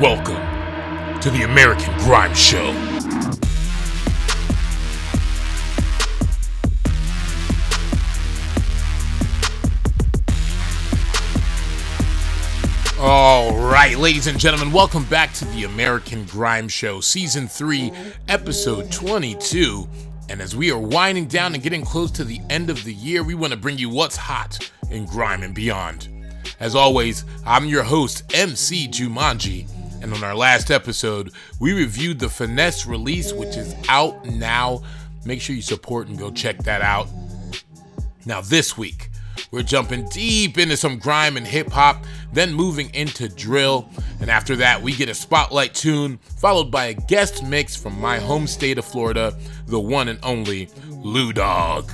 Welcome to the American Grime Show. All right, ladies and gentlemen, welcome back to the American Grime Show, Season 3, Episode 22. And as we are winding down and getting close to the end of the year, we want to bring you what's hot in grime and beyond. As always, I'm your host, MC Jumanji, and on our last episode, we reviewed the Finesse release, which is out now. Make sure you support and go check that out. Now, this week, we're jumping deep into some grime and hip hop, then moving into drill. And after that, we get a spotlight tune, followed by a guest mix from my home state of Florida, the one and only Lou Dog.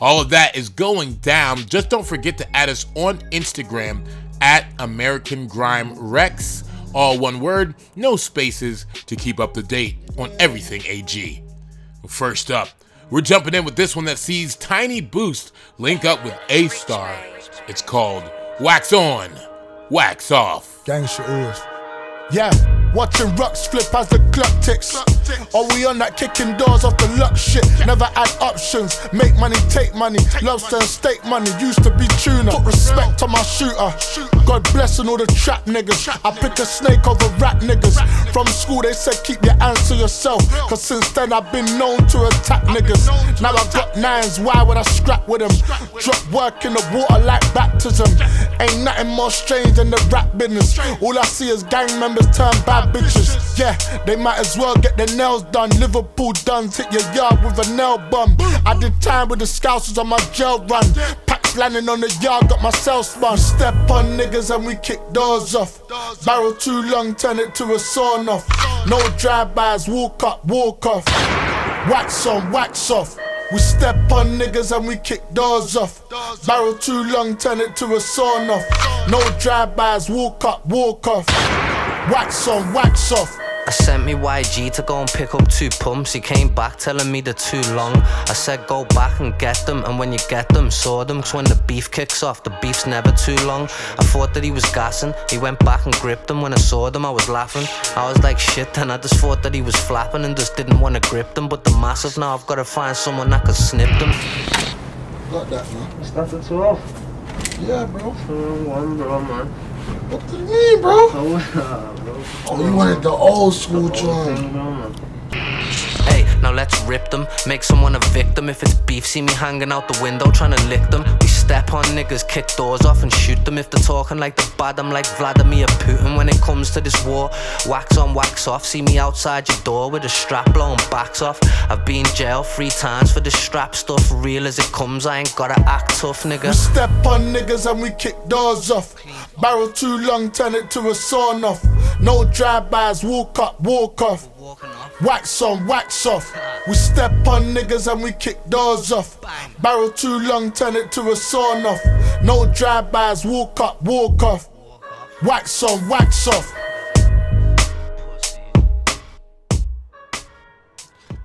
All of that is going down. Just don't forget to add us on Instagram at American Grime Rex. All one word, no spaces to keep up to date on everything AG. First up, we're jumping in with this one that sees Tiny Boost link up with A Star. It's called Wax On, Wax Off. Gangsta shit. Yeah, watching rocks flip as the clock ticks. Are we on that kicking doors off the luck shit? Never had options. Make money, take money. Lobster and steak money. Used to be tuna. Put respect on my shooter. God blessing all the trap niggas. I pick a snake over rap niggas. From school they said keep your hands to yourself. Cause since then I've been known to attack niggas. Now I've got nines. Why would I scrap with them? Drop work in the water like baptism. Ain't nothing more strange than the rap business. All I see is gang members turn bad bitches. Yeah, they might as well get their nails done. Liverpool done, hit your yard with a nail bum. I did time with the scousers on my jail run. Packs landing on the yard, got my cell spun. Step on niggas and we kick doors off. Barrel too long, turn it to a sawn off. No drive-bys, walk up, walk off. Wax on, wax off. We step on niggas and we kick doors off. Barrel too long, turn it to a sawn off. No drive-bys, walk up, walk off. Wax on, wax off. I sent me YG to go and pick up two pumps. He came back telling me they're too long. I said go back and get them, and when you get them, saw them. Cause when the beef kicks off, the beef's never too long. I thought that he was gassing. He went back and gripped them. When I saw them, I was laughing. I was like shit, then I just thought that he was flapping and just didn't wanna grip them. But the massive now, I've gotta find someone that can snip them. Got that, man. That's a 12. Yeah, bro. Mm, one, bro, man. What do you mean, bro? Oh, bro. Oh, you wanted the old school Thing, joint. bro, man. Hey, now let's rip them. Make someone a victim. If it's beef, see me hanging out the window trying to lick them. We step on niggas, kick doors off and shoot them. If they're talking like the bad, I'm like Vladimir Putin when it comes to this war. Wax on, wax off. See me outside your door with a strap blowing backs off. I've been jail three times for this strap stuff. Real as it comes, I ain't gotta act tough, nigga. We step on niggas and we kick doors off. Barrel too long, turn it to a sawn off. No drive-bys, walk up, walk off. Wax on, wax off. We step on niggas and we kick doors off. Barrel too long, turn it to a sawn off. No drive-bys, walk up, walk off. Wax on, wax off.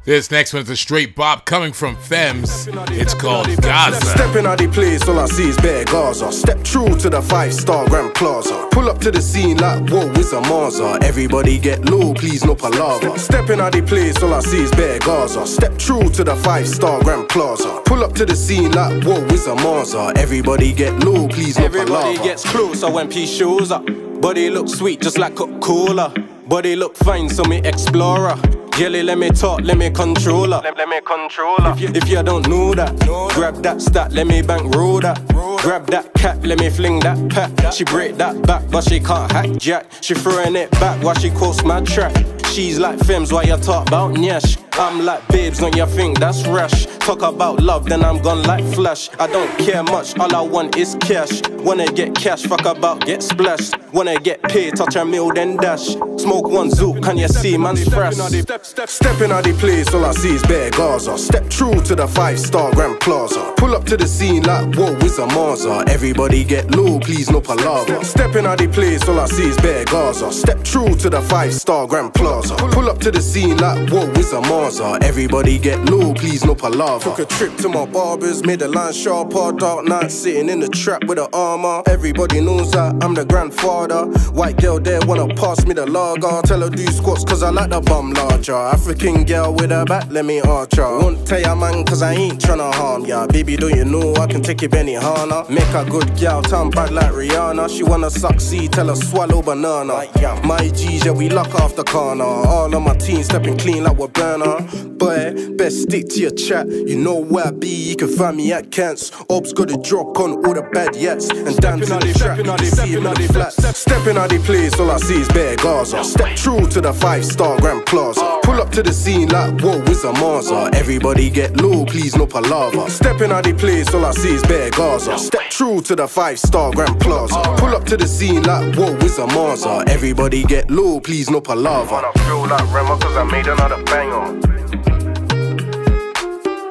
This next one's a straight bop coming from Fems. It's called Gaza. Stepping out the place, all I see is bare Gaza. Step true to the five star Grand Plaza. Pull up to the scene like, whoa, it's a Marza. Everybody get low, please, no palava. Stepping out the place, all I see is bare Gaza. Step true to the five star Grand Plaza. Pull up to the scene like, whoa, it's a Marza. Everybody get low, please, no Everybody palava. gets closer when P shows up. Body looks sweet just like Coca-Cola. Body look fine, so me explorer. Jelly, let me talk, let me control her. Let, let me control her. If you, if you don't know that, grab that stat, let me bank roll that. Grab that cat, let me fling that pack. She break that back, but she can't hack jack. She throwing it back while she quotes my track. She's like Fems, why you talk about Nyash? I'm like babes, don't you think that's rash? Talk about love, then I'm gone like flash. I don't care much, all I want is cash. Wanna get cash, fuck about, get splashed. Wanna get paid, touch a meal, then dash. Smoke one zoop, can you see man's fresh? Step, step, stepping out the place, all I see is bare Gaza. Step true to the five star Grand Plaza. Pull up to the scene like, whoa, it's a Marza. Everybody get low, please, no palava. Stepping out the place, all I see is bare Gaza. Step true to the five star Grand Plaza. Pull up to the scene like, whoa, it's a Marza. Marza. Everybody get low, please no palaver. Took a trip to my barbers, made a line sharp, all dark night, sitting in the trap with the armor. Everybody knows that I'm the grandfather. White girl there wanna pass me the lager. Tell her do squats cause I like the bum larger. African girl with a back, let me archer. Won't tell ya man cause I ain't tryna harm ya. Baby, don't you know I can take you Benihana? Make a good gal, turn bad like Rihanna. She wanna succeed, tell her swallow banana. My G's, yeah, we lock off the corner. All of my teens stepping clean like we're burner. Boy, best stick to your chat. You know where I be, you can find me at Kent's. Ops got a drop on all the bad yets. And dance in the trap, you can see him in the flat. Stepping out the place, all I see is bare Gaza. Step true to the five star Grand Plaza. Pull up to the scene like, whoa, it's a Marza. Everybody get low, please no palaver. Stepping out the place, all I see is bare Gaza. Step true to the five star Grand Plaza. Pull up to the scene like, whoa, it's a Marza. Everybody get low, please no palaver. Wanna feel like Rema cause I made another banger.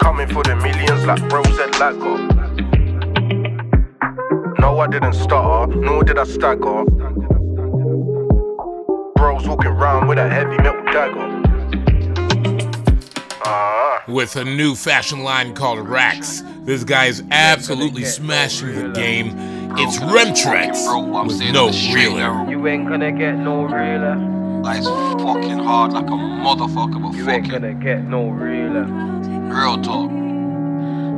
Coming for the millions like bro said Lacko. No, I didn't stutter, nor did I stagger. Bros walking round with a heavy metal dagger. Ah. with a new fashion line called Rax. This guy is absolutely smashing the game. It's Remtrex with no realer. You ain't gonna get no realer. Like it's fucking hard like a motherfucker, but You ain't gonna get no realer. real talk.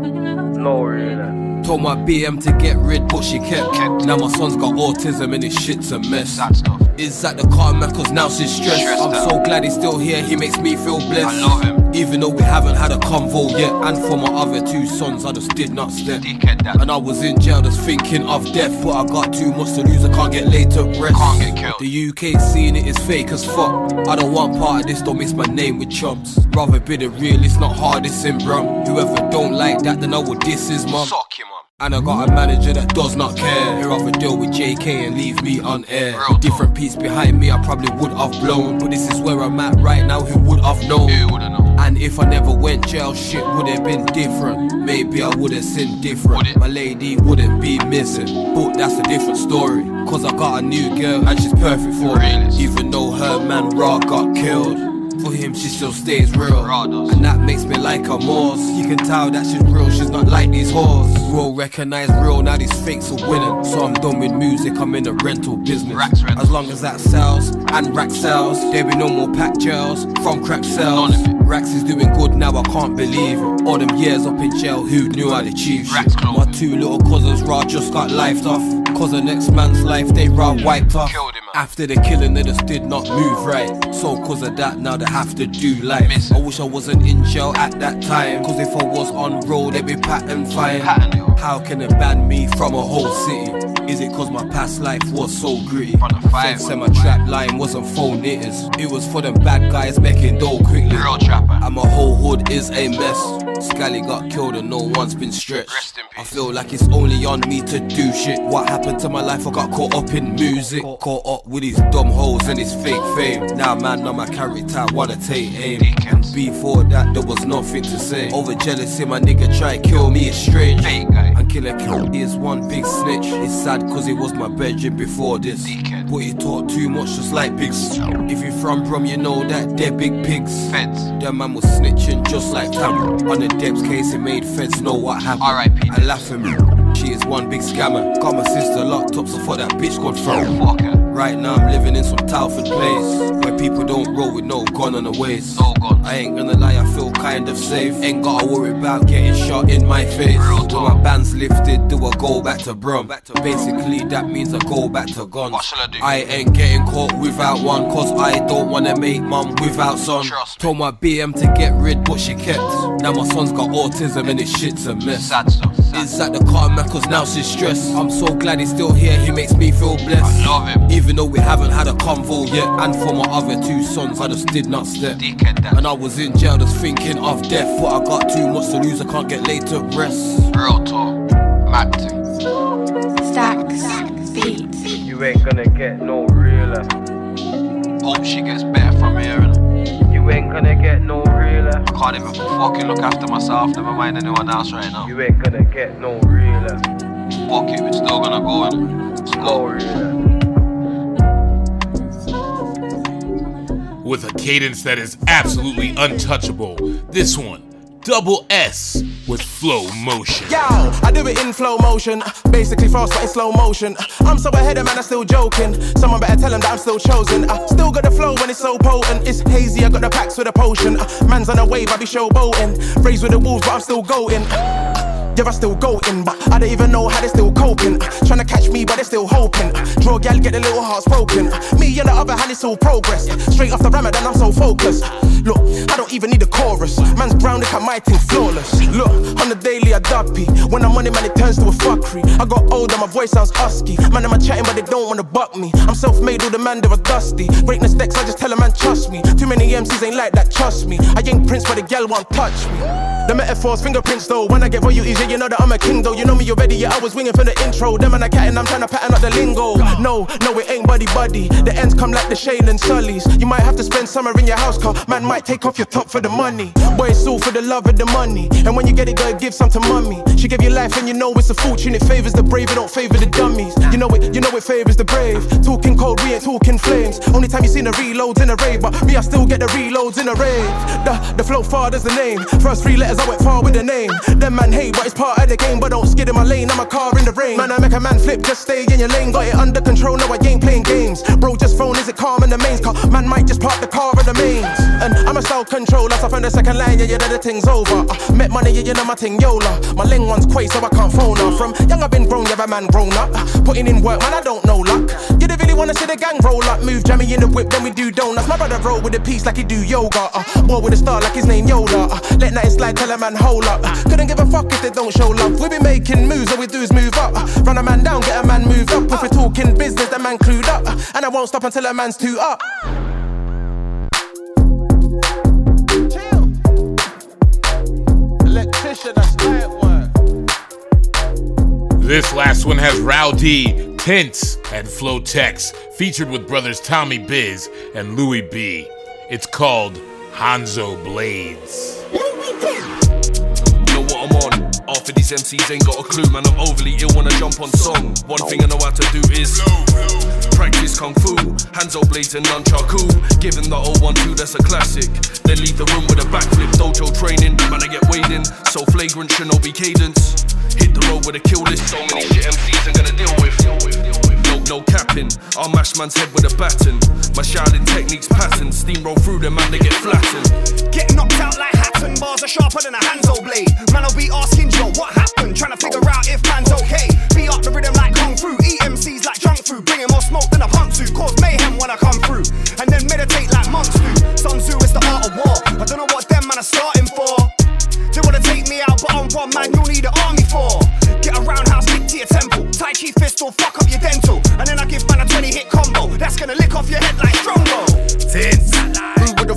No realer. Told my BM to get rid, but she kept. Now my son's got autism and his shit's a mess. That stuff. Is that the car man? Cause now she's stressed. Stressed I'm out. so glad he's still here, he makes me feel blessed. I love him. Even though we haven't had a convo yet. And for my other two sons, I just did not step. And I was in jail just thinking of death. But I got too much to lose, I can't get laid to rest. Can't get killed. The UK scene it is fake as fuck. I don't want part of this, don't mix my name with chumps. Rather be the realist, not hardest in brum. Whoever don't like that, then I will diss his mum. Suck him up. And I got a manager that does not care. He'd rather deal with JK and leave me on air. Different piece behind me, I probably would have blown. But this is where I'm at right now, who would have known? You wouldn't know. And if I never went jail, shit would have been different. Maybe I would have seen different. My lady wouldn't be missing. But that's a different story. Cause I got a new girl and she's perfect for me. Even though her man Raw got killed. For him, she still stays real. And that makes me like her more. You can tell that she's real, she's not like these whores. Real recognize real, now these fakes are winning. So I'm done with music, I'm in the rental business. As long as that sells and rack sells, there be no more pack gels from crack cells. None of it. Racks is doing good now, I can't believe it. All them years up in jail, who knew I'd achieve shit? My two little cousins, raw just got lifed off. Cause the next man's life, they raw wiped off. Killed him, man. After the killing, they just did not move right. So, cause of that, now they have to do life. Miss. I wish I wasn't in jail at that time. Cause if I was on road, they'd be patting fine. How can they ban me from a whole city? Is it cause my past life was so gritty? From the five, said my trap line wasn't phone knitters. It was for them bad guys making dough quickly. Real trapper. And my whole hood is a mess. Scally got killed and no one's been stretched. I feel like it's only on me to do shit. What happened to my life? I got caught up in music. Caught up with these dumb hoes and his fake fame. Now, man, on my character, I wanna take aim. Before that, there was nothing to say. Over jealousy, my nigga try kill me, it's strange. Fake guy. Killer kill is one big snitch. It's sad cause he was my bedroom before this. But he talk too much just like pigs. If you from Brum, you know that they're big pigs. Feds. That man was snitching just like Tam. On the Debs case, it made feds know what happened. R.I.P. I laugh at me. She is one big scammer. Got my sister locked up, so for that bitch got thrown. Fuck her. Right now, I'm living in some Telford place where people don't roll with no gun on the waist. No guns. I ain't gonna lie, I feel kind of safe. Ain't gotta worry about getting shot in my face. When my band's lifted, do I go back to Brum? Basically, that means I go back to guns. What shall I do? I ain't getting caught without one, cause I don't wanna make mum without son. Trust. Told my BM to get rid, but she kept. Now my son's got autism and his shit's a mess. Sad stuff. Sad. Is that the car man, cause now she's stressed. I'm so glad he's still here, he makes me feel blessed. I love him. Even though we haven't had a convo yet, and for my other two sons, I just did not step. And I was in jail just thinking of death, but I got too much to lose, I can't get laid to rest. Real talk. Mad thing. Stacks beats. You ain't gonna get no realer. Hope she gets better from here. innit? You ain't gonna get no realer. I can't even fucking look after myself. Never mind anyone else right now. You ain't gonna get no realer. Fuck it, we're still gonna go in. Let's No realer. With a cadence that is absolutely untouchable. This one, Double S with flow motion. Yo, I do it in flow motion. Basically fast but in slow motion. I'm so ahead of man, I'm still joking. Someone better tell him that I'm still chosen. I still got the flow when it's so potent. It's hazy, I got the packs with a potion. Man's on a wave, I be showboating. Raised with the wolves, but I'm still going. Yeah, I still go in, but I don't even know how they still coping. Uh, trying to catch me, but they still hoping. Uh, draw gal, get the little hearts broken. Uh, me and the other hand, it's all progress. Straight off the Ramadan, I'm so focused. Look, I don't even need a chorus. Man's brown, look at my thing flawless. Look, on the daily, I duppy. When I'm on it, man, it turns to a fuckery. I got older, my voice sounds husky. Man, I'm chatting, but they don't wanna buck me. I'm self made, all the man, they are dusty. Greatness decks, I just tell a man, trust me. Too many MCs ain't like that, trust me. I ain't Prince, but the gal won't touch me. The metaphors, fingerprints though. When I get you easy, you know that I'm a king though. You know me already, yeah, I was winging for the intro. Them and I cat and I'm trying to pattern up the lingo. No, no, it ain't buddy buddy. The ends come like the Shane and Sully's. You might have to spend summer in your house car. Man might take off your top for the money. Boy, it's all for the love of the money. And when you get it, gotta give some to mummy. She gave you life and you know it's a fortune. It favors the brave, it don't favor the dummies. You know it, you know it favors the brave. Talking cold, we ain't talking flames. Only time you seen the reloads in a rave, but me, I still get the reloads in a rave. The, the flow far, there's the name. First three letters, I went far with the name. Them man hate, but it's part of the game. But don't skid in my lane, I'm a car in the rain. Man, I make a man flip, just stay in your lane. Got it under control, no, I ain't playing games. Bro, just phone, is it calm in the mains? Car, man might just park the car in the mains. And I'm a style controller, so from the second line, yeah, yeah, the thing's over. Uh, met money, yeah, know my thing, Yola. My ling one's quay, so I can't phone her. From young, I've been grown, yeah, a man grown up. Putting in work, man, I don't know luck. You don't really wanna see the gang roll up, move jammy in the whip, then we do donuts. My brother roll with a piece like he do yoga. Uh, with a star like his name Yoda. Uh, let nothing slide, tell a man hold up. Uh, couldn't give a fuck if they don't show love. We be making moves, all we do is move up. Uh, run a man down, get a man moved up. If we're talking business, that man clued up. Uh, and I won't stop until a man's two up. Electrician, that's light work. This last one has Rowdy, Tints, and Flow Flotex, featured with brothers Tommy Biz and Louis B. It's called Hanzo Blades. Know what I'm on? Half of these MCs ain't got a clue, man. I'm overly ill when I jump on song. One thing I know how to do is practice kung fu, hands blades and nunchaku. Given the old one two, that's a classic. Then leave the room with a backflip. Dojo training, man, I get in. So flagrant, shinobi cadence. Hit the road with a kill list. So many shit MCs I'm gonna deal with. No, no capping. I'll mash man's head with a baton. My shouting techniques pattern. Steamroll through them, man, they get flattened. Get knocked out like Hatton, bars are sharper than a Hanzo blade. Man, I'll be asking Joe what happened, trying to figure out if man's okay. Beat up the rhythm like Like bringing more smoke than a punk to, cause mayhem when I come through. And then meditate like monks do. Sun Tzu is the art of war. I don't know what them man are starting for. They wanna take me out, but I'm one man you'll need an army for. Get a roundhouse, kick to your temple. Tai Chi fist will fuck up your dental. And then I give man a 20 hit combo. That's gonna lick off your head like Strongo.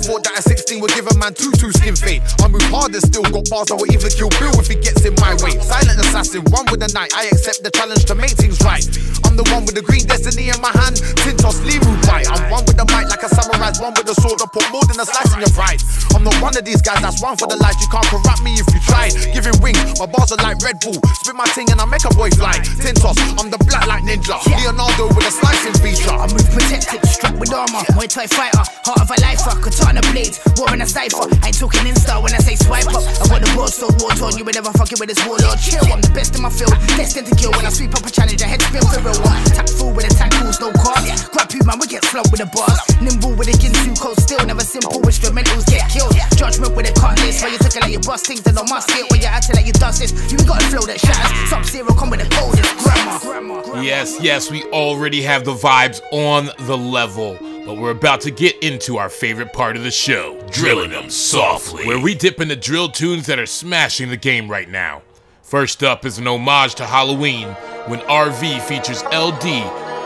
Thought that at 16 would give a man two two skin fade? I move harder still, got bars that will even kill Bill if he gets in my way. Silent assassin, one with the night. I accept the challenge to make things right. I'm the one with the green destiny in my hand. Tintos Liru bite. I'm one with the mic like a samurai, one with the sword that put more than a slice in your pride. I'm not one of these guys that's one for the life. You can't corrupt me if you tried. Giving wings, my bars are like Red Bull. Spit my ting and I make a boy fly. Tintos, I'm the black like ninja. Leonardo with a slicing feature. I move protected, strapped with armor. Muay Thai fighter, heart of a lifer, katana blades, war in a cipher. I ain't talking insta when I say swipe up. I got the broad sword, war torn. You would never fucking with this warlord. Chill, I'm the best in my field, destined to kill. When I sweep up a challenge, I head spin for real. Tap full with the tackles, no cars. Grab you, man, we get flow with the bars. Nimble with the ginsu cold still, never simple. Instrumentals get killed. Judgment with a cutlass, where you took it like you bust things that don't must get. When you acting like you dust you got a flow that shatters. Sub zero come with the coldest grammar. Yes, yes, we already have the vibes on the level, but we're about to get into our favorite part of the show, drilling them softly, where we dip into drill tunes that are smashing the game right now. First up is an homage to Halloween when RV features LD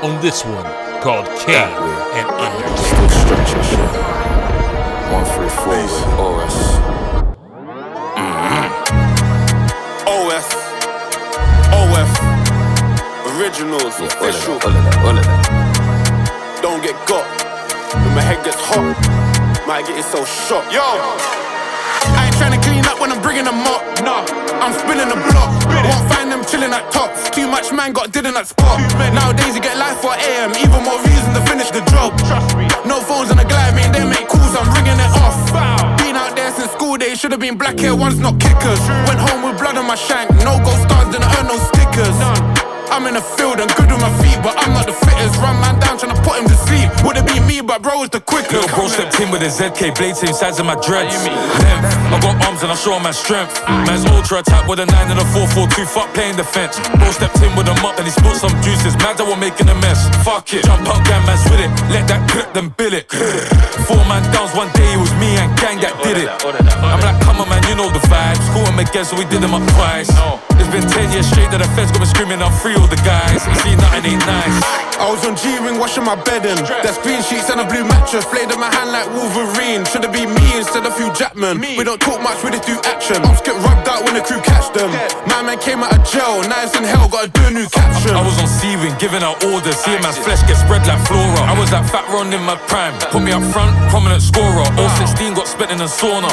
on this one called King and Undertaker. Structure shit. One free four OS. Mm-hmm. OF. OF. Originals, official. All of that, all of that. Don't get got. When my head gets hot, might get it so shocked. Yo! I ain't tryna clean up when I'm bringing them up. Nah, I'm spinning the block. Won't find them chilling at tops. Too much man got did in that spot. Nowadays you get life for AM, even more reason to finish the job. Trust me. No phones on the glide, man, they make cool schools, I'm ringing it off. Been out there since school days, should've been black hair ones, not kickers. Went home with blood on my shank, no gold stars, didn't earn no stickers. I'm in the field and good with my feet, but I'm not the fittest. Run man down trying to put him to sleep. Would it be me, but bro is the quickest. Little bro stepped in with a ZK blade, same size of my dreads. Length, I got arms and I show my strength. Man's ultra attack with a 9 and a 4-4-2, fuck playing defense. Bro stepped in with a mop and he spilled some juices. Mad that we're making a mess. Fuck it, jump out, gang man's with it. Let that clip, then bill it. Four man downs, one day it was me and gang that did it. I'm like, come on man, you know the vibes. Cool him again, so we did them up twice. It's been 10 years straight that the feds got me screaming, I'm free all the guys. You see, nothing ain't nice. I was on G-Ring washing my bedding. There's green sheets and a blue mattress. Played in my hand like Wolverine. Should've been me instead of Hugh Jackman. We don't talk much, we just do action. Ops get rubbed out when the crew catch them. My man came out of jail, knives in hell, gotta do a new caption. I was on C-Wing, giving out orders. Seeing man's flesh get spread like flora. I was that fat Ron in my prime. Put me up front, prominent scorer. All 16 got spent in a sauna.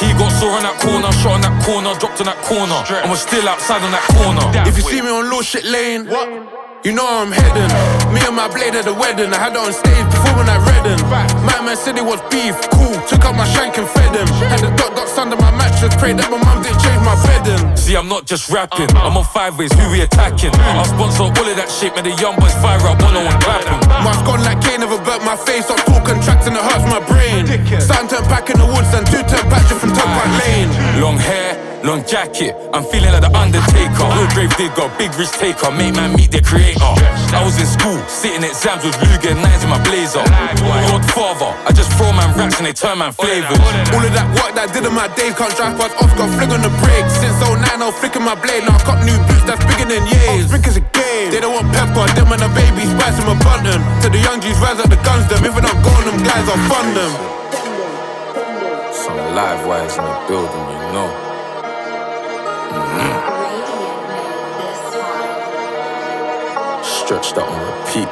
He got sore in that corner, shot in that corner, dropped in that corner. And we're still outside on that corner. If you see me on low shit lane, you know I'm heading. Me and my blade at the wedding. I had it on stage performing at Redden. My man said it was beef, cool. Took out my shank and fed him. Had the dot dots under my mattress. Prayed that my mum didn't change my bedding. See, I'm not just rapping. I'm on five ways, who we attacking? I sponsor all of that shit, man. The young boys fire up, one on one clapping. Mask gone like Kane, never burnt my face. Up full contract and it hurts my brain. Sun turned back in the woods and two turned back from top my lane. Long hair, long jacket. I'm feeling like the Undertaker. Real grave digger, big risk taker. Make man meet their creator. I was in school, sitting exams with Luger nines in my blazer. Godfather, I just throw man raps and they turn man flavors. All of that work that I did in my days can't drive past got flick on the brakes. Since 09, I'll flicking my blade. Now I got new boots that's bigger than years. Brick is a game. They don't want pepper, them and the babies, spice them a button. To the young G's, rise up the guns, them. If it not gone, them guys, I'll fund them. Some live wires in the building, you know. Stretched out on repeat.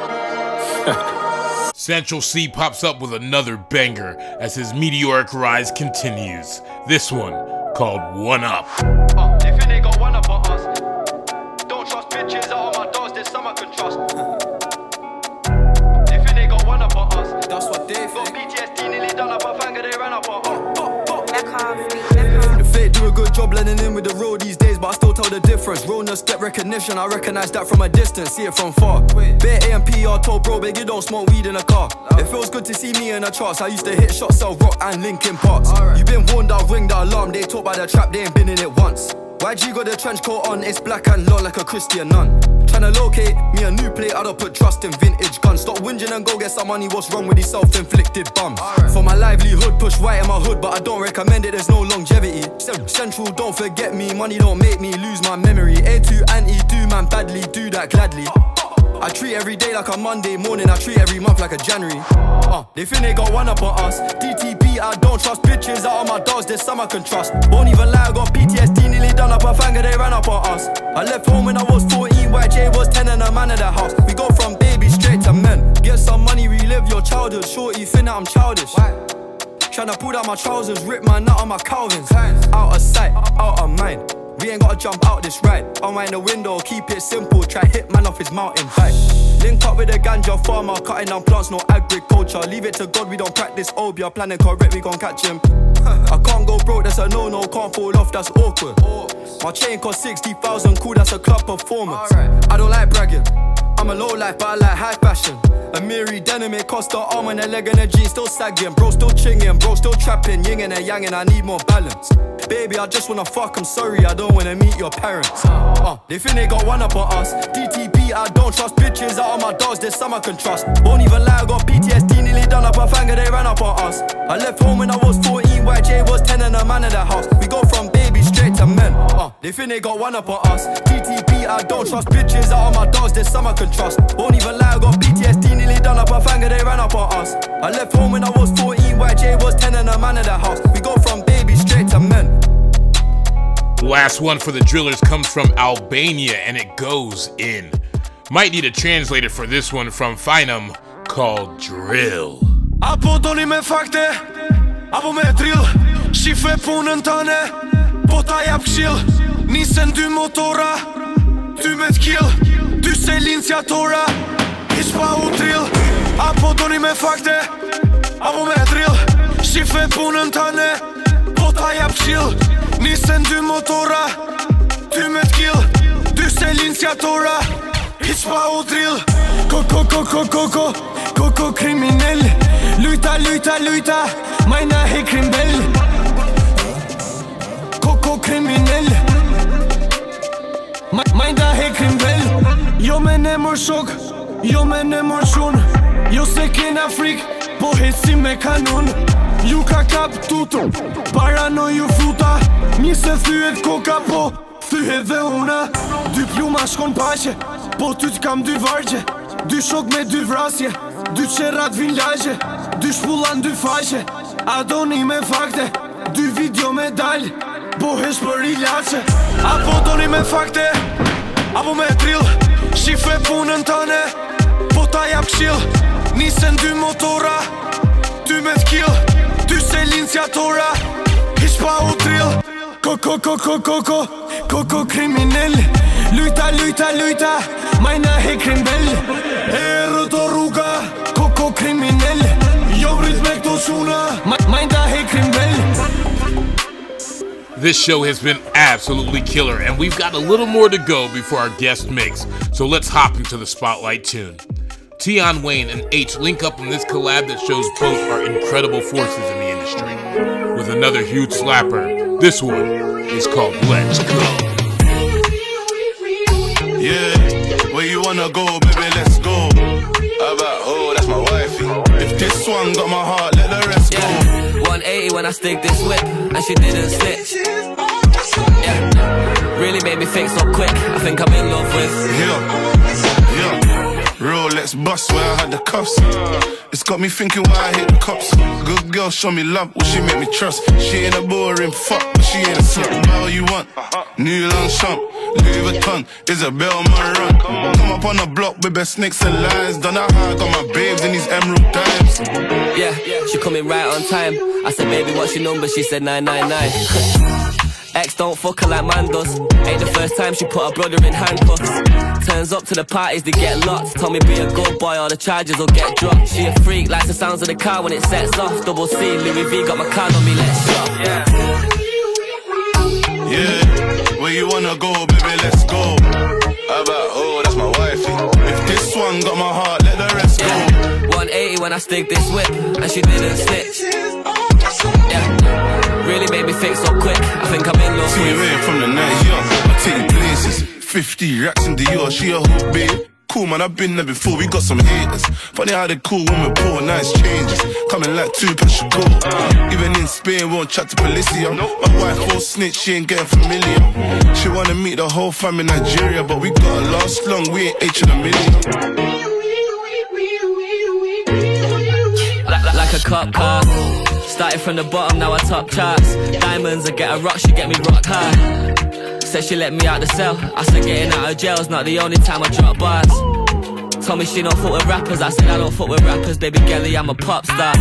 Central Cee pops up with another banger as his meteoric rise continues. This one called One Up. They think they got one up on us. Don't trust bitches out on my doors, there's some I can trust. They think they got one up on us. That's what they think. Got PTSD nearly done up a finger, they ran up on us. The fake do a good job blending in with the road these days, but I still tell the difference. Realness get recognition, I recognize that from a distance, see it from far. Bare AMPR told bro, big, you don't smoke weed in a car. It feels good to see me in the charts. I used to hit shots, sell rock and Linkin Parks. You been warned, I'll ring the alarm. They talk by the trap, they ain't been in it once. YG got the trench coat on, it's black and long like a Christian nun. Tryna locate me a new plate, I don't put trust in vintage guns. Stop whinging and go get some money, what's wrong with these self inflicted bums? For my livelihood, push white in my hood, but I don't recommend it, there's no longevity. Cen- Central, don't forget me, money don't make me lose my memory. A2 anti, do man badly, do that gladly. I treat every day like a Monday morning, I treat every month like a January. Uh, they think they got one up on us. DTP, I don't trust bitches out of my dogs, there's some I can trust. Won't even lie, I got PTSD nearly done up a finger, they ran up on us. I left home when I was 14, YJ was 10 and a man in the house. We go from baby straight to men. Get some money, relive your childhood. Shorty, think that I'm childish. Tryna pull down my trousers, rip my nut on my Calvins. Out of sight, out of mind. We ain't gotta jump out this ride. Unwind the window, keep it simple. Try hit man off his mountain bike. Link up with a ganja farmer, cutting down plants, no agriculture. Leave it to God, we don't practice obeah. Planning correct, we gon' catch him. I can't go broke, that's a no no. Can't fall off, that's awkward. My chain cost 60,000, cool, that's a club performance. I don't like bragging. I'm a low life, but I like high fashion. Amiri denim, it cost the arm and a leg and a jean still sagging. Bro, still chinging, bro, still trapping. Yin and a yang, and I need more balance. Baby, I just wanna fuck, I'm sorry, I don't wanna meet your parents. Uh, they think they got one up on us. DTP, I don't trust bitches out of my dogs, there's some I can trust. Won't even lie, I got PTSD nearly done up a finger, they ran up on us. I left home when I was 14, YJ was 10 and a man in the house. We go from straight to men. Uh, they think they got one up on us. DTP, I don't trust bitches out of my dogs, there's some I can trust. Won't even lie, I got PTSD nearly done up a finger, they ran up on us. I left home when I was 14, YJ was 10 and a man in the house. We go from baby straight to men. Last one for the drillers comes from Albania and it goes in. Might need a translator for this one from Finum called Drill. Apo doni me fakte Apo me drill Shife punën tëne Po ta jap këshill Nisen dy motora Ty me t'kill Dy selinciatora Ish pa u drill Apo doni me fakte Apo me drill Shife punën tëne Po ta jap qill Nisen dy motora Ty me t'kill Dy selinciatora Hiq pa u drill Koko, koko, koko Koko kriminell Lujta, lujta, lujta Majna he krimbell mër shok Jo me ne mër shun Jo se kena frik Po heci me kanun Ju ka kap tutu Parano ju futa Mi se thyet koka po Thyet dhe una. Dy pluma shkon pache Po ty t'kam dy vargje Dy shok me dy vrasje Dy qerat vin lagje Dy shpullan dy faqe. A doni me fakte Dy video me dal Po hesh për i lache Apo doni me fakte Apo me drill Shifre punën tëne Po ta jap kshil Nisen dy motora Ty me t'kill Ty se linë tora Hiq pa u trill Koko, koko, koko Koko ko ko Ko ko kriminell. Lujta lujta lujta Majna he krimbel E rëto rruga Ko ko kriminell. Jo vrit me këto quna Majnda he krimbel This show has been absolutely killer, and we've got a little more to go before our guest mix, so let's hop into the spotlight tune. Tion Wayne and H link up on this collab that shows both are incredible forces in the industry. With another huge slapper, this one is called Let's Go. Yeah, where you wanna go, baby, let's go. How about, oh, that's my wifey. If this one got my heart, 180 when I stick this whip, and she didn't snitch. Yeah, really made me think so quick. I think I'm in love with. Yeah, yeah. Rolex bust where I had the cuffs. It's got me thinking why I hit the cops. Good girl, show me love, will she make me trust? She ain't a boring fuck, but she ain't a slut. Buy all you want. Uh-huh. New Longchamp, Louis Vuitton, Isabel Marant. Come up on the block with best snakes and lies. Done that hard, got my babes in these emerald dimes. Yeah, she coming right on time. I said, baby, what's your number? She said 999. Ex don't fuck her like man does. Ain't the first time she put her brother in handcuffs. Turns up to the parties to get locked. Told me be a good boy or the charges will get dropped. She a freak, likes the sounds of the car when it sets off. Double C, Louis V got my card on me, let's shop. Yeah. Yeah, where you wanna go, baby, let's go. How about, oh, that's my wifey. If this one got my heart, let the rest go. 180 when I stick this whip, and she didn't snitch. Yeah, really made me think so quick. I think I'm in love See you from the night, young. I take places. 50 racks in the yard, she a hoop, babe. Cool man, I've been there before, we got some haters. Funny how they cool when we pull nice changes. Coming like two should go. Even in Spain, won't chat to Policia. My wife all snitch, she ain't getting familiar. She wanna meet the whole fam in Nigeria, but we gotta last long, we ain't H in a million. A cop car. Started from the bottom, now I top charts. Diamonds, I get a rock, she get me rock hard. Said she let me out the cell. I said getting out of jail's not the only time I drop bars. Told me she don't fuck with rappers. I said I don't fuck with rappers, baby girlie, I'm a pop star.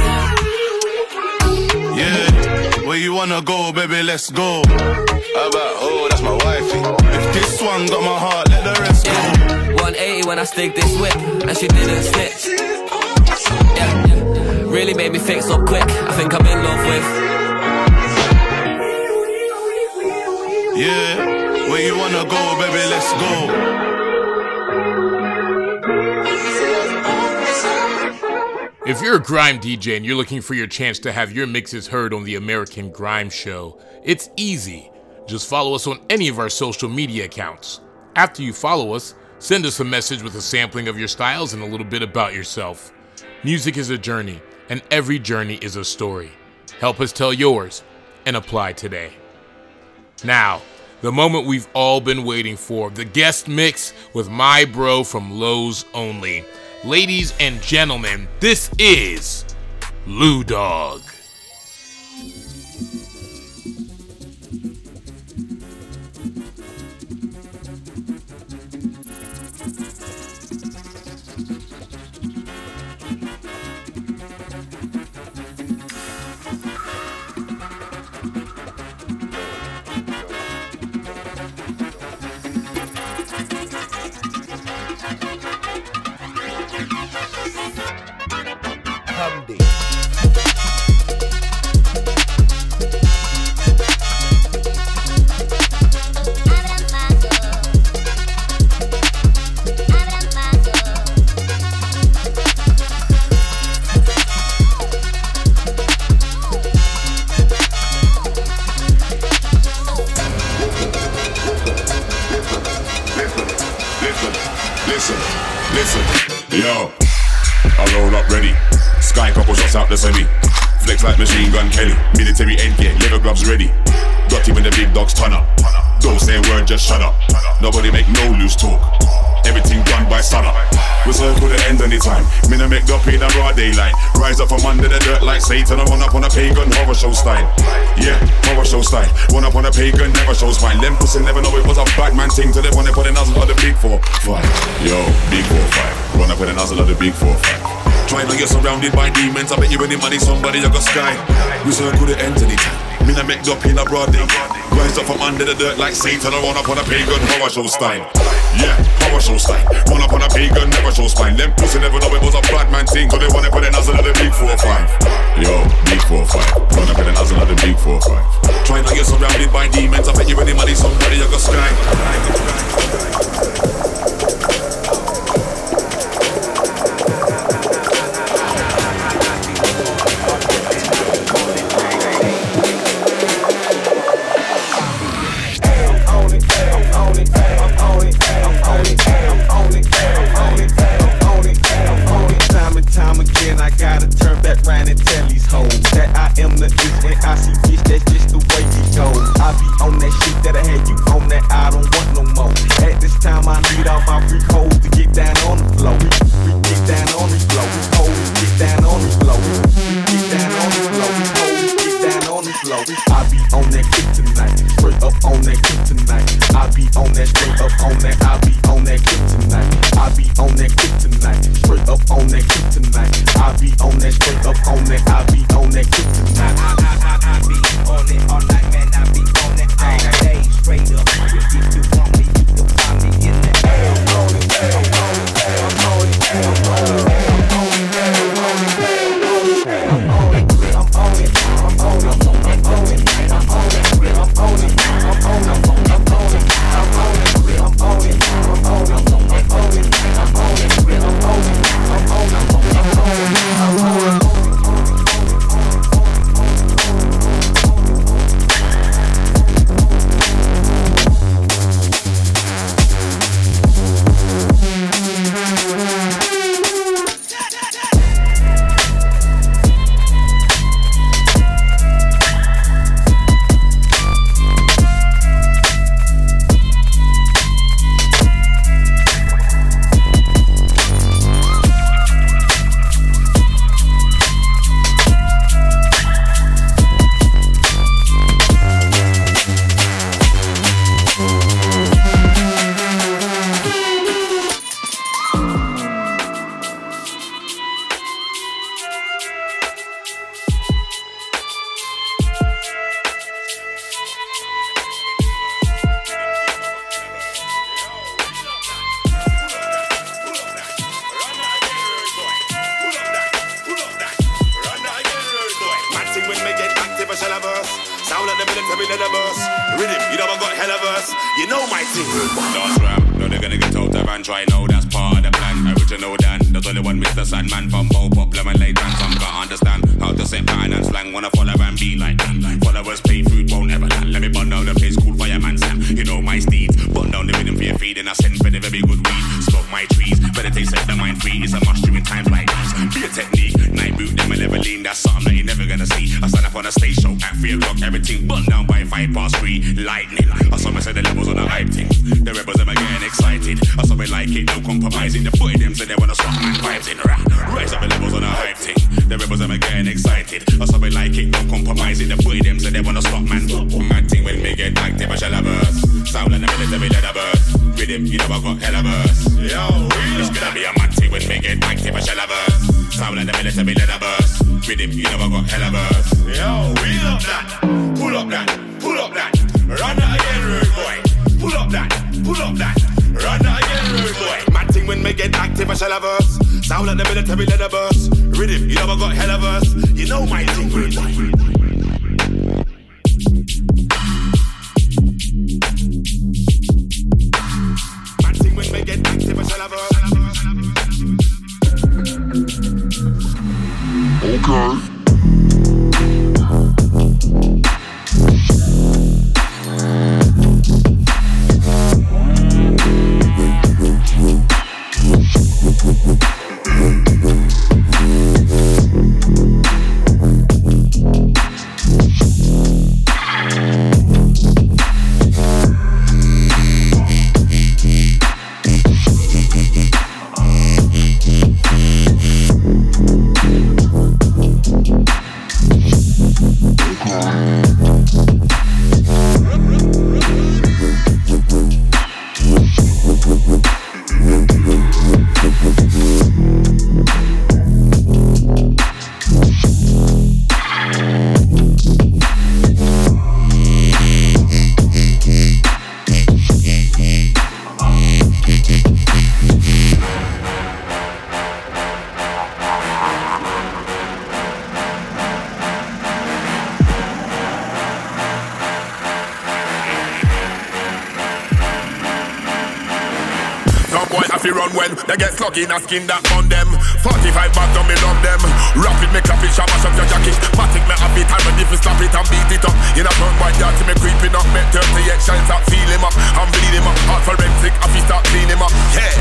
Yeah, where you wanna go, baby, let's go. How about, oh, that's my wifey. If this one got my heart, let the rest go. 180 when I stick this whip, and she didn't snitch. Yeah, really made me think so quick. I think I'm in love with. Yeah, where you wanna go, baby, let's go. If you're a grime DJ and you're looking for your chance to have your mixes heard on the American Grime Show, it's easy. Just follow us on any of our social media accounts. After you follow us, send us a message with a sampling of your styles and a little bit about yourself. Music is a journey, and every journey is a story. Help us tell yours and apply today. Now, the moment we've all been waiting for the guest mix with my bro from Lowe's Only. Ladies and gentlemen, this is Lou Dog. Listen, listen, yo. I roll up ready. Sky couple shots out the semi. Flex like machine gun Kelly. Military headgear, leather gloves ready. Dirty when the big dogs turn up. Don't say a word, just shut up. Nobody make no loose talk. Everything done by sunup. We circle the end anytime. Minna make the pain and raw daylight. Rise up from under the dirt like Satan. I run up on a pagan horror show style. Yeah, horror show style. Run up on a pagan, never shows fine. Them pussy never know it was a bad man thing till they run up on the nozzle of the big four five. Yo, big four five. Run up on the nozzle of the big four five. Try now you're surrounded by demons. I bet you any money, somebody I got sky. We circle the end. Me not make up in a broad day. Rise up from under the dirt like Satan. I run up on a pagan power show style. Yeah, power show style. Run up on a pagan, never show spine. Them pussy never know it was a black man thing. Cause they wanna put in us another big four five. Yo, big four five. Run up in us another big four five. Try now you're surrounded by demons. I bet you any money, somebody I got sky. then I gotta turn back round and tell these hoes that I am the juice. When I see bitch, that's just the way it goes. I be on that shit that I had you on that I don't want no more. At this time, I need all my freak hoes to get down on the floor. We, we get down on the floor. We hoes get down on the floor. We get down on the floor. We hoes get down on the floor. I be on that kick tonight, straight up on that kick tonight. I be on that straight up on that. I military leather verse. Rhythm, you know I got hella verse. You know my thing. Dance ram, no they're gonna get out of and try now that's part of the plan. Original Dan, there's only one Mr. Sandman from Bo Pop, Lemon Late and some can't understand how to set pattern and slang. Wanna follow and be like that. Followers pay food won't ever land. Let me burn down the place, cool fireman Sam. You know my steeds, burn down the rhythm for feed and I send for the very good weed. Smoke my trees, meditate, set the mind free. It's a must during times like these. Be a technique, night boot, them never lean. That's something that you're never gonna see. I stand up on a stage show at three o'clock, everything burn down by five past three. Lightning, I saw me say the levels on the hype thing. The rebels them are getting excited. I saw me like it, no compromising. The boy them say they wanna swap man vibes in. Rah. Rise up the levels on the hype thing. The rebels them are getting excited. I saw me like it, no compromising. The boy them say they wanna swap man. Mad thing when me get active, I shall have burst. Sound like the military a burst. Rhythm, you know I got hella burst. Yo, it's gonna be a mad when me get active, I shall have burst. Sound like the military let a burst. Rhythm, you know I got hella burst. Yo, wheel up that, pull up that, pull up that. Run that again, rude boy. Pull up that, pull up that. Run that again, rude boy. Mad thing when me get active, I shall have verse. Sound like the military let a burst. Rhythm, you know I got hella verse. You know my thing, rude boy. They in a skin that on them. 45 back down, me love them. Rapid me clap it, shabba shop your jacket. Matic me have it, I'm ready for slap it and beat it up. In a front white yard, me creeping up. Make 38 shines up, feel him up. I'm bleed him up. Hard forensic, I feel start clean him up. Yeah.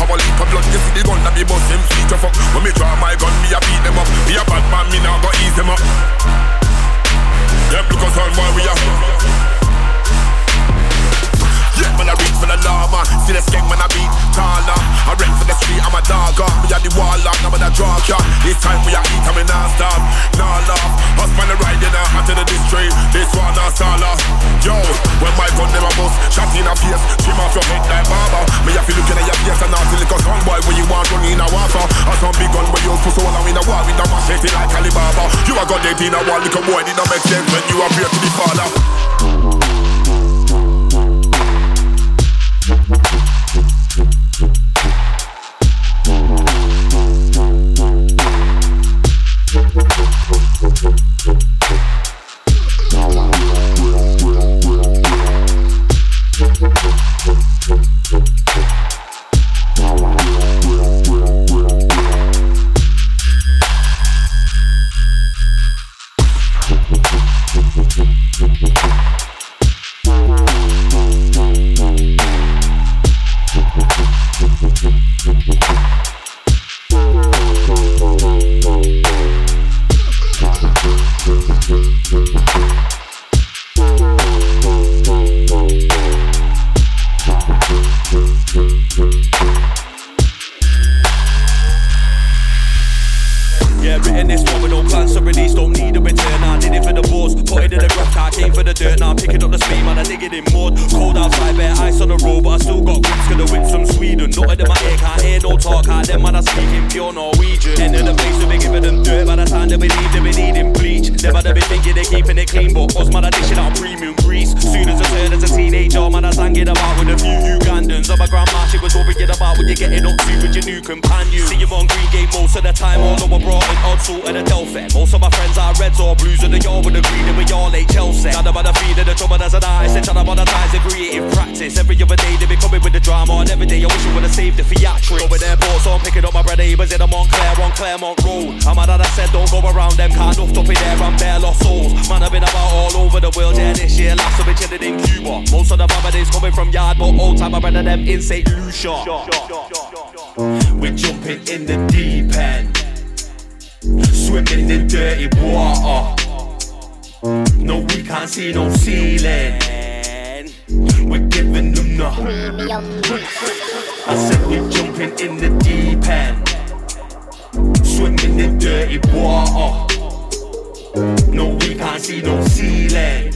How a leap of blood, you see the gun that me bust him feet fuck. When me draw my gun, me a beat them up. Me a bad man, me now go ease them up. Them look us on boy, we are. Yeah, when I reach for the llama, see the skeng when I beat taller. I rent for the street, I'm a dogger. Uh. Me a the wall lock, I'm a drug ya. This time we a eat, I'm in non-stop. Nah laugh, us man a ride in a hot to the district. This one a sala. Yo, when my gun never bust, shot in a face, trim off your head like barber. Me a feel looking at your face and not feel like a boy when you want run in a water. Or some big gun when you so long in a war with a machete like Alibaba. You a got dead in a wall, little boy, it don't make sense when you appear to the father. The trouble as I die. Essential about the ties and creative practice. Every other day they be coming with the drama, and every day I wish you would've saved the theatrics. Over there, bought, so I'm picking up my bread neighbors in the Montclair on Claremont Road. I'm mad that I said don't go around them, can't lift up in there, I'm bare lost souls. Man, I've been about all over the world, yeah, this year last, I've been chilling in Cuba. Most of the families coming from yard, but old time I brother them in St. Lucia. We're jumping in the deep end, swimming in dirty water. No, we can't see no ceiling. We're giving them nothing. I said we're jumping in the deep end, swimming in dirty water. No, we can't see no ceiling.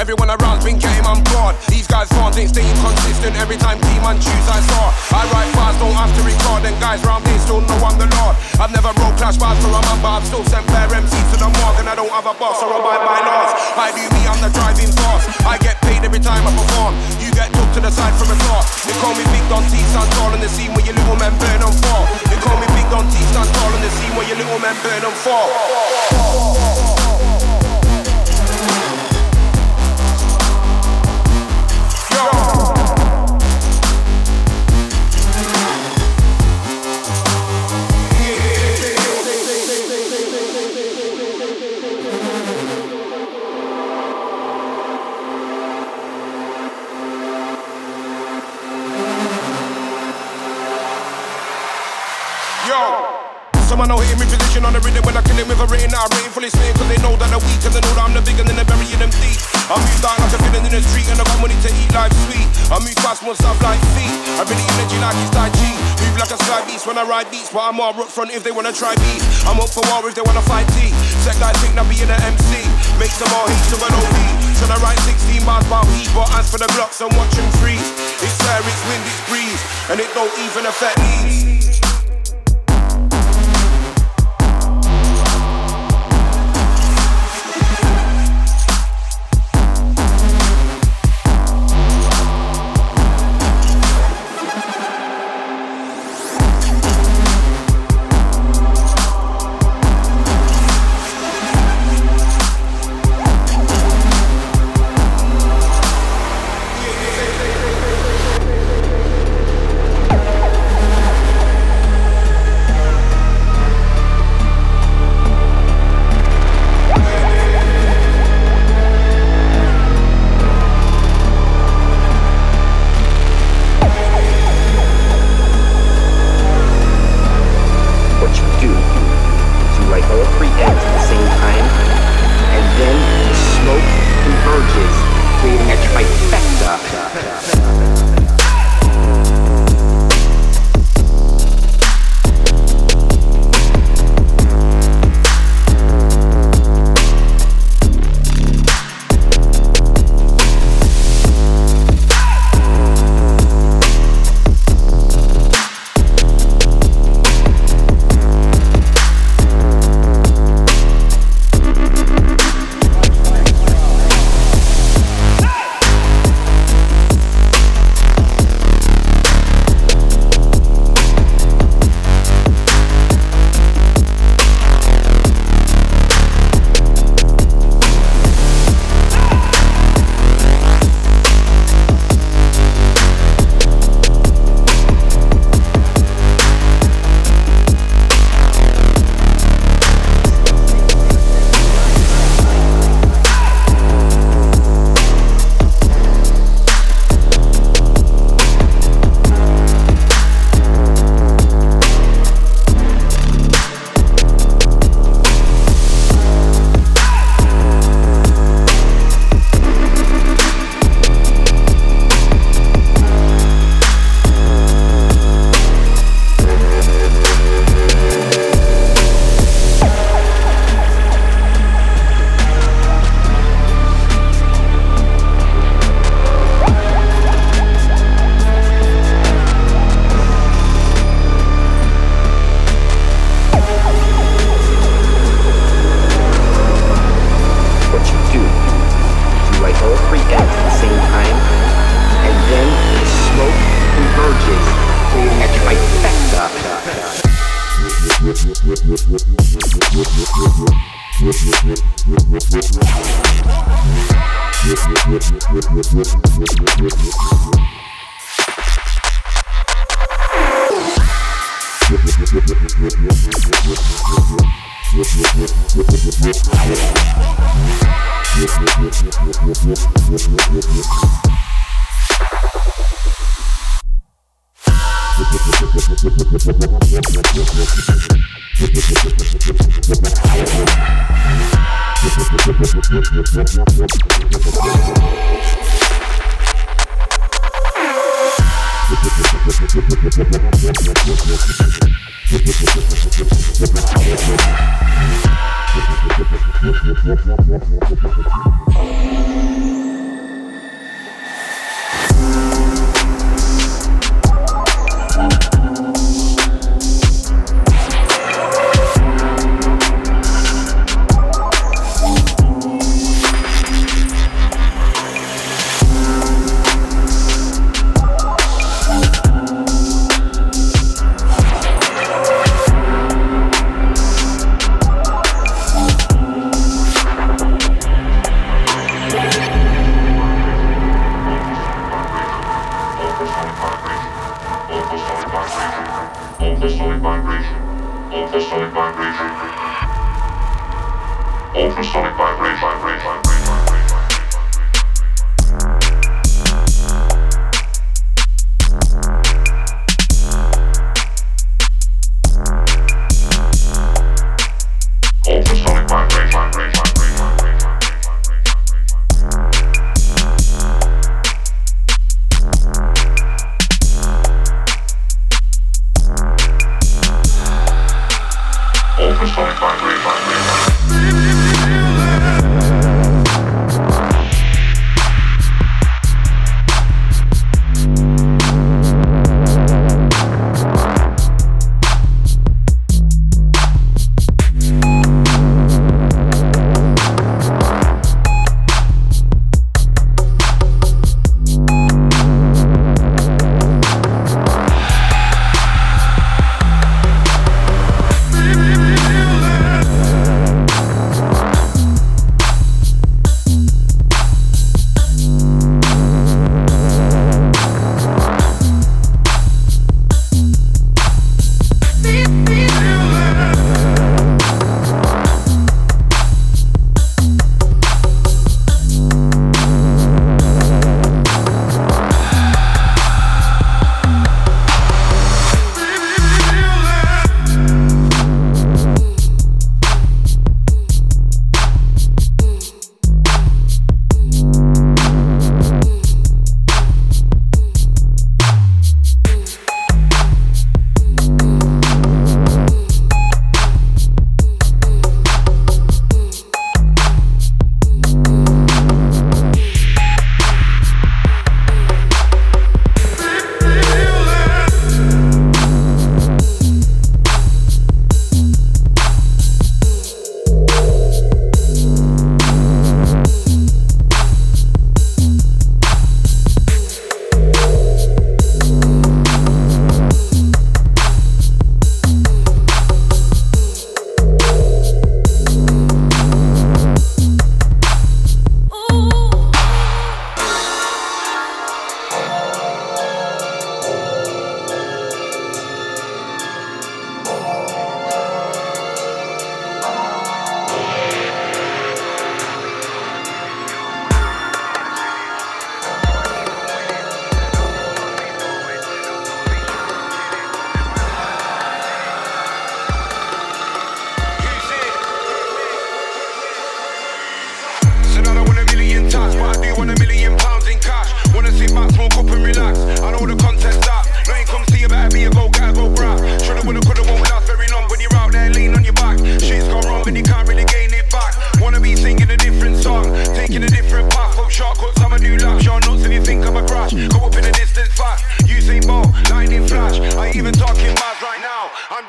Everyone around's been game, I'm board. These guys can't think staying consistent every time team and choose I saw. I write fast, don't have to record, and guys round here still know I'm the Lord. I've never wrote clash bars man, but I've still sent fair MCs to the morgue, and I don't have a boss or abide by my laws. I do me, I'm the driving force. I get paid every time I perform. You get took to the side from a thought. They call me Big Don T, stand tall in the scene where your little man burn on fall. They call me Big Don T, stand tall in the scene where your little man burn on fall. on I rating fully snake cause they know that I'm weak and they know that I'm the big and they're burying them deep. I move down like a villain in the street and I got money to eat life sweet. I move fast, more stuff like feet. I really energy like it's Tai. Move like a sky beast when I ride beats, but I'm more up front if they wanna try beef. I'm up for war if they wanna fight T. Set guys think that being an MC makes some all hate to an OB. Should I write 16 bars about heat, but as for the blocks, I'm watching freeze. It's air, it's wind, it's breeze. and it don't even affect me.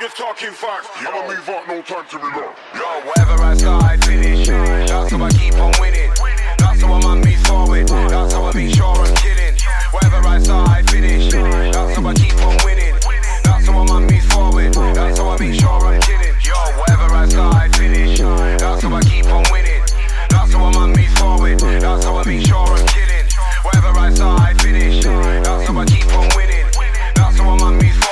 niggas talking facts. I'ma move on, no time to relax. Yo, whatever I start, I finish. That's how I keep on winning. That's how I move forward. That's how I make sure I'm killing. Whatever I start, I finish. That's how I keep on winning. That's how I move forward. That's how I make sure I'm killing. Yo, whatever I start, I finish. That's how I keep on winning. That's how I move forward. That's how I make sure I'm killing. Whatever I start, I finish. That's how I keep on winning. That's how I move forward.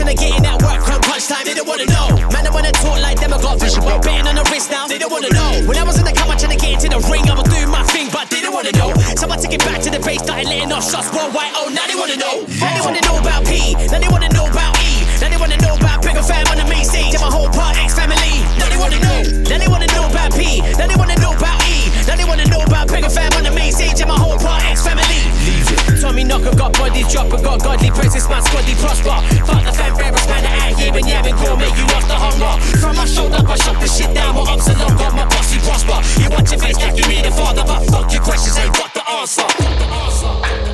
a and getting that work come crunch time. They don't wanna know. Man, I wanna talk like them. I got vision, but betting on the wrist now. They don't wanna know. When I was in the car, trying to get into the ring, I was doing my thing, but they don't wanna know. So I took it back to the base, started letting off shots worldwide. Oh, now they wanna know. Now they wanna know about P. Now they wanna know about E. Now they wanna know about bigger fam on the main stage. And my whole Knocker got bodies drop and got godly presence, man, squadly prosper. Fuck the fan bearers, man, out here and and go make you lost the hunger. From my shoulder, I shut the shit down, more ups and downs, got my bossy prosper. You watch your face like you need a father, but fuck your questions, ain't got the answer. Got the answer.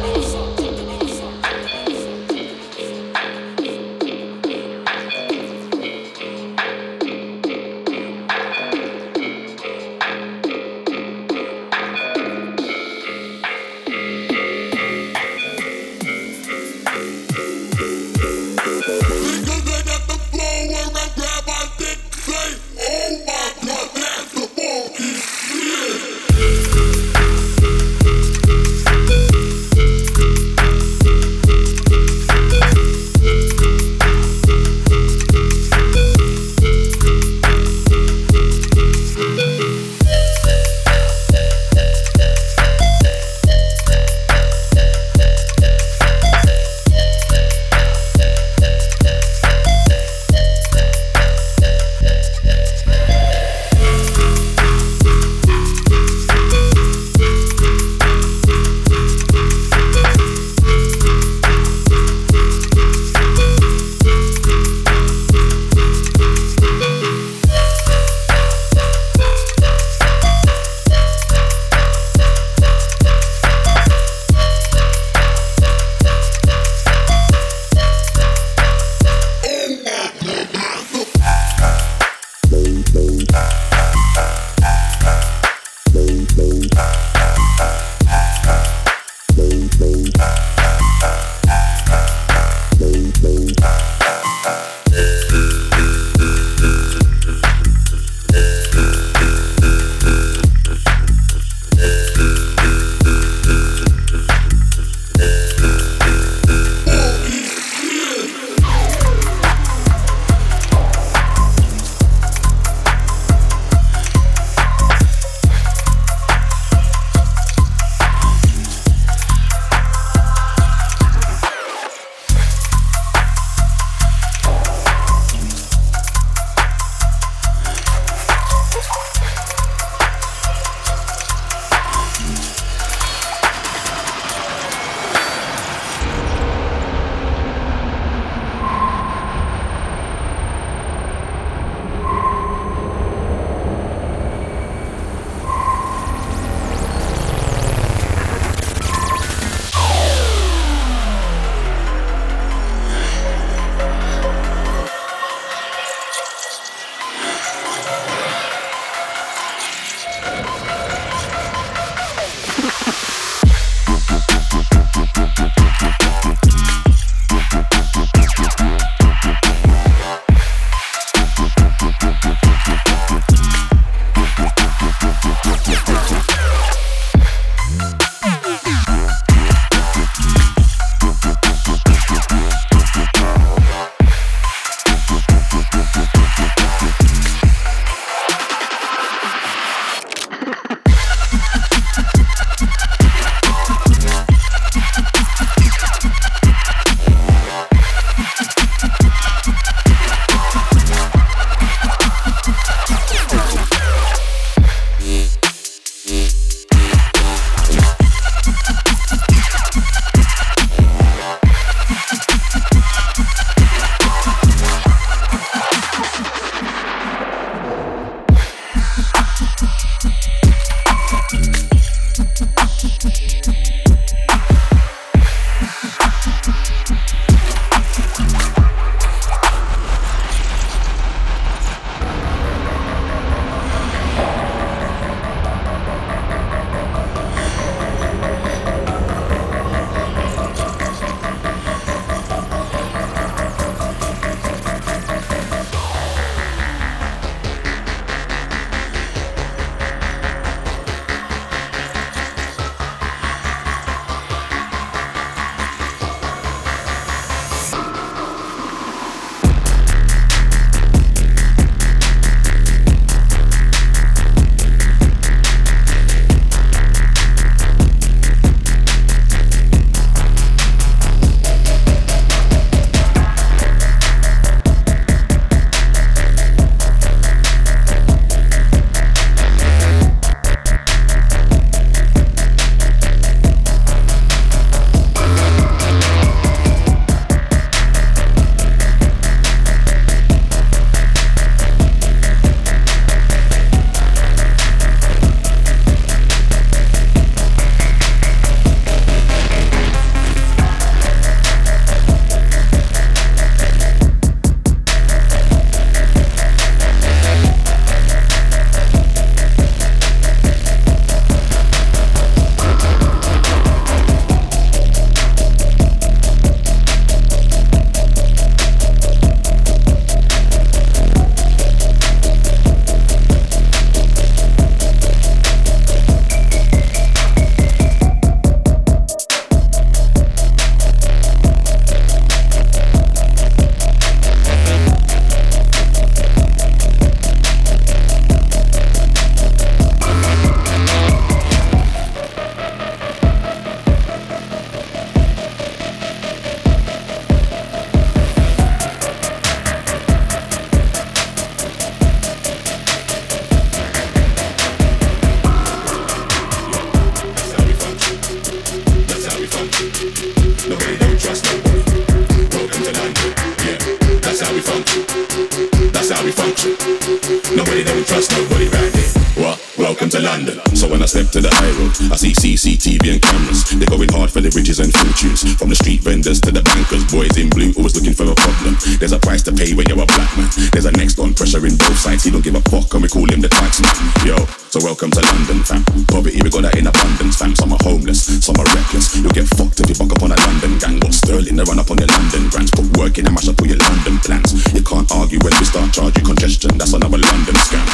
Sterling, they run up on your London grants. Put work in and mash up all your London plans. You can't argue when we start charging congestion. That's another London scam.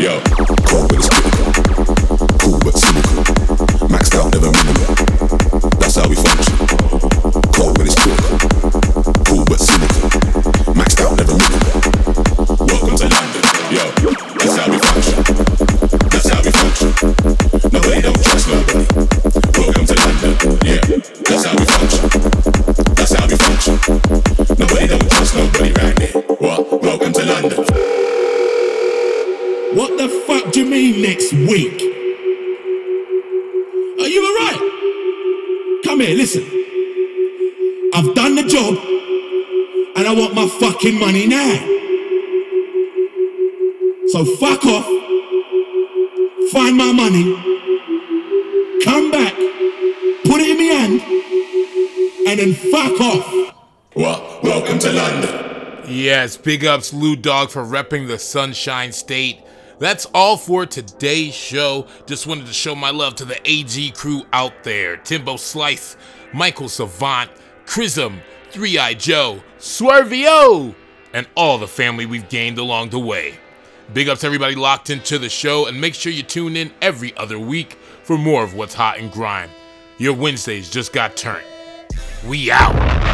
Yo, cold but it's critical. Cool but cynical. Maxed out, never minimal. Yes, big ups Lou Dog for repping the Sunshine State. That's all for today's show. Just wanted to show my love to the AG crew out there Timbo Slice, Michael Savant, Chrism, Three Eye Joe, Swervio, and all the family we've gained along the way. Big ups everybody locked into the show, and make sure you tune in every other week for more of what's hot and grime. Your Wednesdays just got turned. We out.